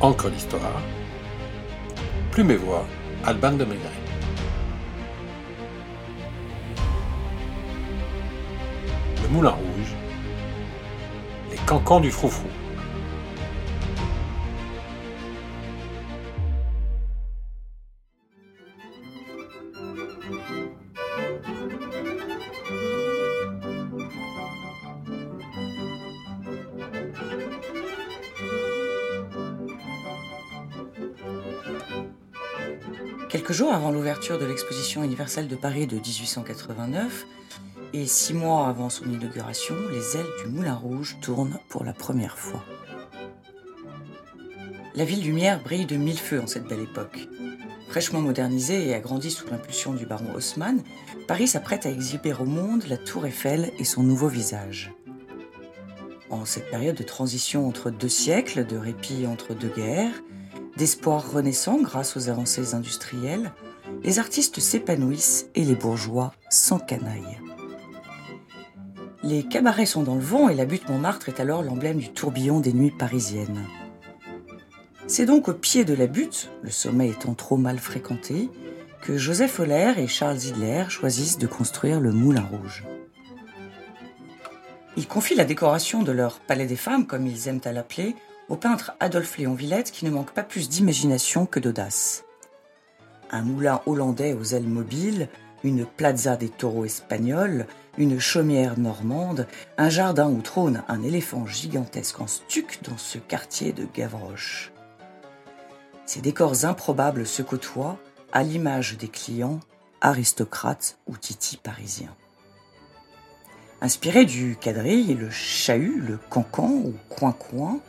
Encre l'histoire. Plume et voix, Alban de Maigret. Le Moulin Rouge. Les cancans du froufrou. Quelques jours avant l'ouverture de l'exposition universelle de Paris de 1889, et six mois avant son inauguration, les ailes du Moulin Rouge tournent pour la première fois. La ville lumière brille de mille feux en cette belle époque. Fraîchement modernisée et agrandie sous l'impulsion du baron Haussmann, Paris s'apprête à exhiber au monde la tour Eiffel et son nouveau visage. En cette période de transition entre deux siècles, de répit entre deux guerres, d'espoir renaissant grâce aux avancées industrielles, les artistes s'épanouissent et les bourgeois s'encanaillent. Les cabarets sont dans le vent et la butte Montmartre est alors l'emblème du tourbillon des nuits parisiennes. C'est donc au pied de la butte, le sommet étant trop mal fréquenté, que Joseph Euler et Charles Hidler choisissent de construire le Moulin Rouge. Ils confient la décoration de leur Palais des Femmes, comme ils aiment à l'appeler, au peintre Adolphe Léon Villette qui ne manque pas plus d'imagination que d'audace. Un moulin hollandais aux ailes mobiles, une plaza des taureaux espagnols, une chaumière normande, un jardin où trône un éléphant gigantesque en stuc dans ce quartier de Gavroche. Ces décors improbables se côtoient à l'image des clients, aristocrates ou titis parisiens. Inspiré du quadrille, le chahut, le cancan ou coin-coin,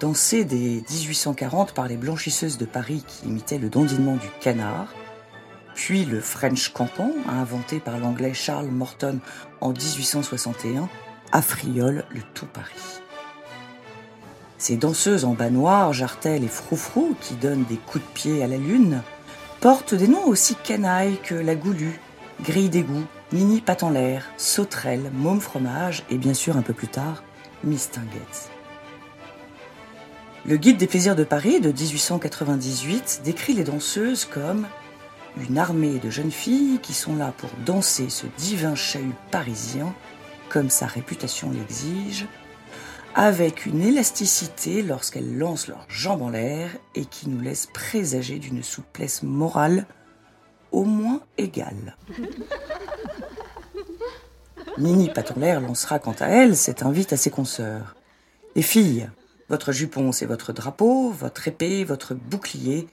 dansé dès 1840 par les blanchisseuses de Paris qui imitaient le dandinement du canard, puis le French cancan, inventé par l'anglais Charles Morton en 1861, affriole le tout Paris. Ces danseuses en bas noir, jartelles et froufrou qui donnent des coups de pied à la lune, portent des noms aussi canailles que la goulue, grille d'égout, nini pat en l'air, sauterelle, môme fromage et bien sûr un peu plus tard, mistinguette. Le Guide des plaisirs de Paris de 1898 décrit les danseuses comme une armée de jeunes filles qui sont là pour danser ce divin chahut parisien, comme sa réputation l'exige, avec une élasticité lorsqu'elles lancent leurs jambes en l'air et qui nous laisse présager d'une souplesse morale au moins égale. Nini Paton l'air lancera quant à elle cette invite à ses consoeurs. Les filles, votre jupon, c'est votre drapeau, votre épée, votre bouclier,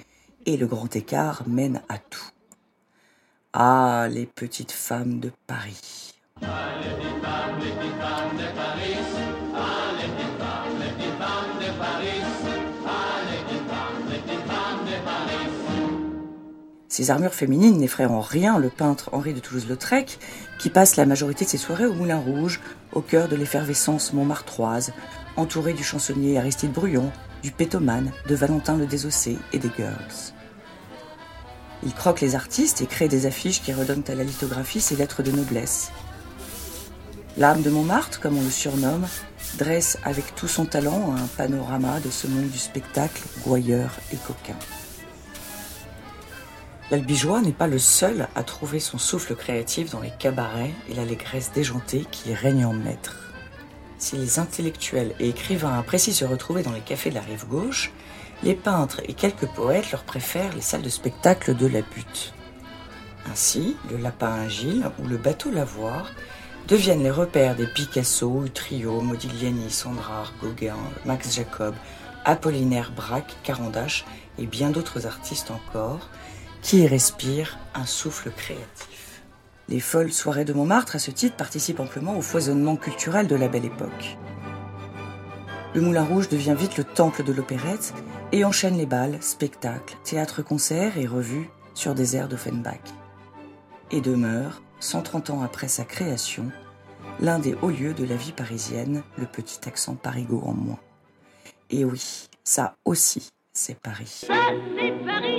et le grand écart mène à tout. Ah, les petites femmes de Paris. Ces armures féminines n'effraient en rien le peintre Henri de Toulouse-Lautrec, qui passe la majorité de ses soirées au Moulin Rouge, au cœur de l'effervescence montmartroise, entouré du chansonnier Aristide Bruyon, du pétomane, de Valentin le Désossé et des Girls. Il croque les artistes et crée des affiches qui redonnent à la lithographie ses lettres de noblesse. L'âme de Montmartre, comme on le surnomme, dresse avec tout son talent un panorama de ce monde du spectacle gouailleur et coquin. L'albigeois n'est pas le seul à trouver son souffle créatif dans les cabarets et l'allégresse déjantée qui règne en maître. Si les intellectuels et écrivains apprécient se retrouver dans les cafés de la rive gauche, les peintres et quelques poètes leur préfèrent les salles de spectacle de la butte. Ainsi, le Lapin Agile ou le Bateau Lavoir deviennent les repères des Picasso, Trio, Modigliani, Sandrard, Gauguin, Max Jacob, Apollinaire Braque, Carandache et bien d'autres artistes encore qui y respirent un souffle créatif. Les folles soirées de Montmartre, à ce titre, participent amplement au foisonnement culturel de la belle époque. Le Moulin Rouge devient vite le temple de l'opérette et enchaîne les balles, spectacles, théâtres-concerts et revues sur des airs d'Offenbach. Et demeure, 130 ans après sa création, l'un des hauts lieux de la vie parisienne, le petit accent parigot en moins. Et oui, ça aussi, c'est Paris. C'est Paris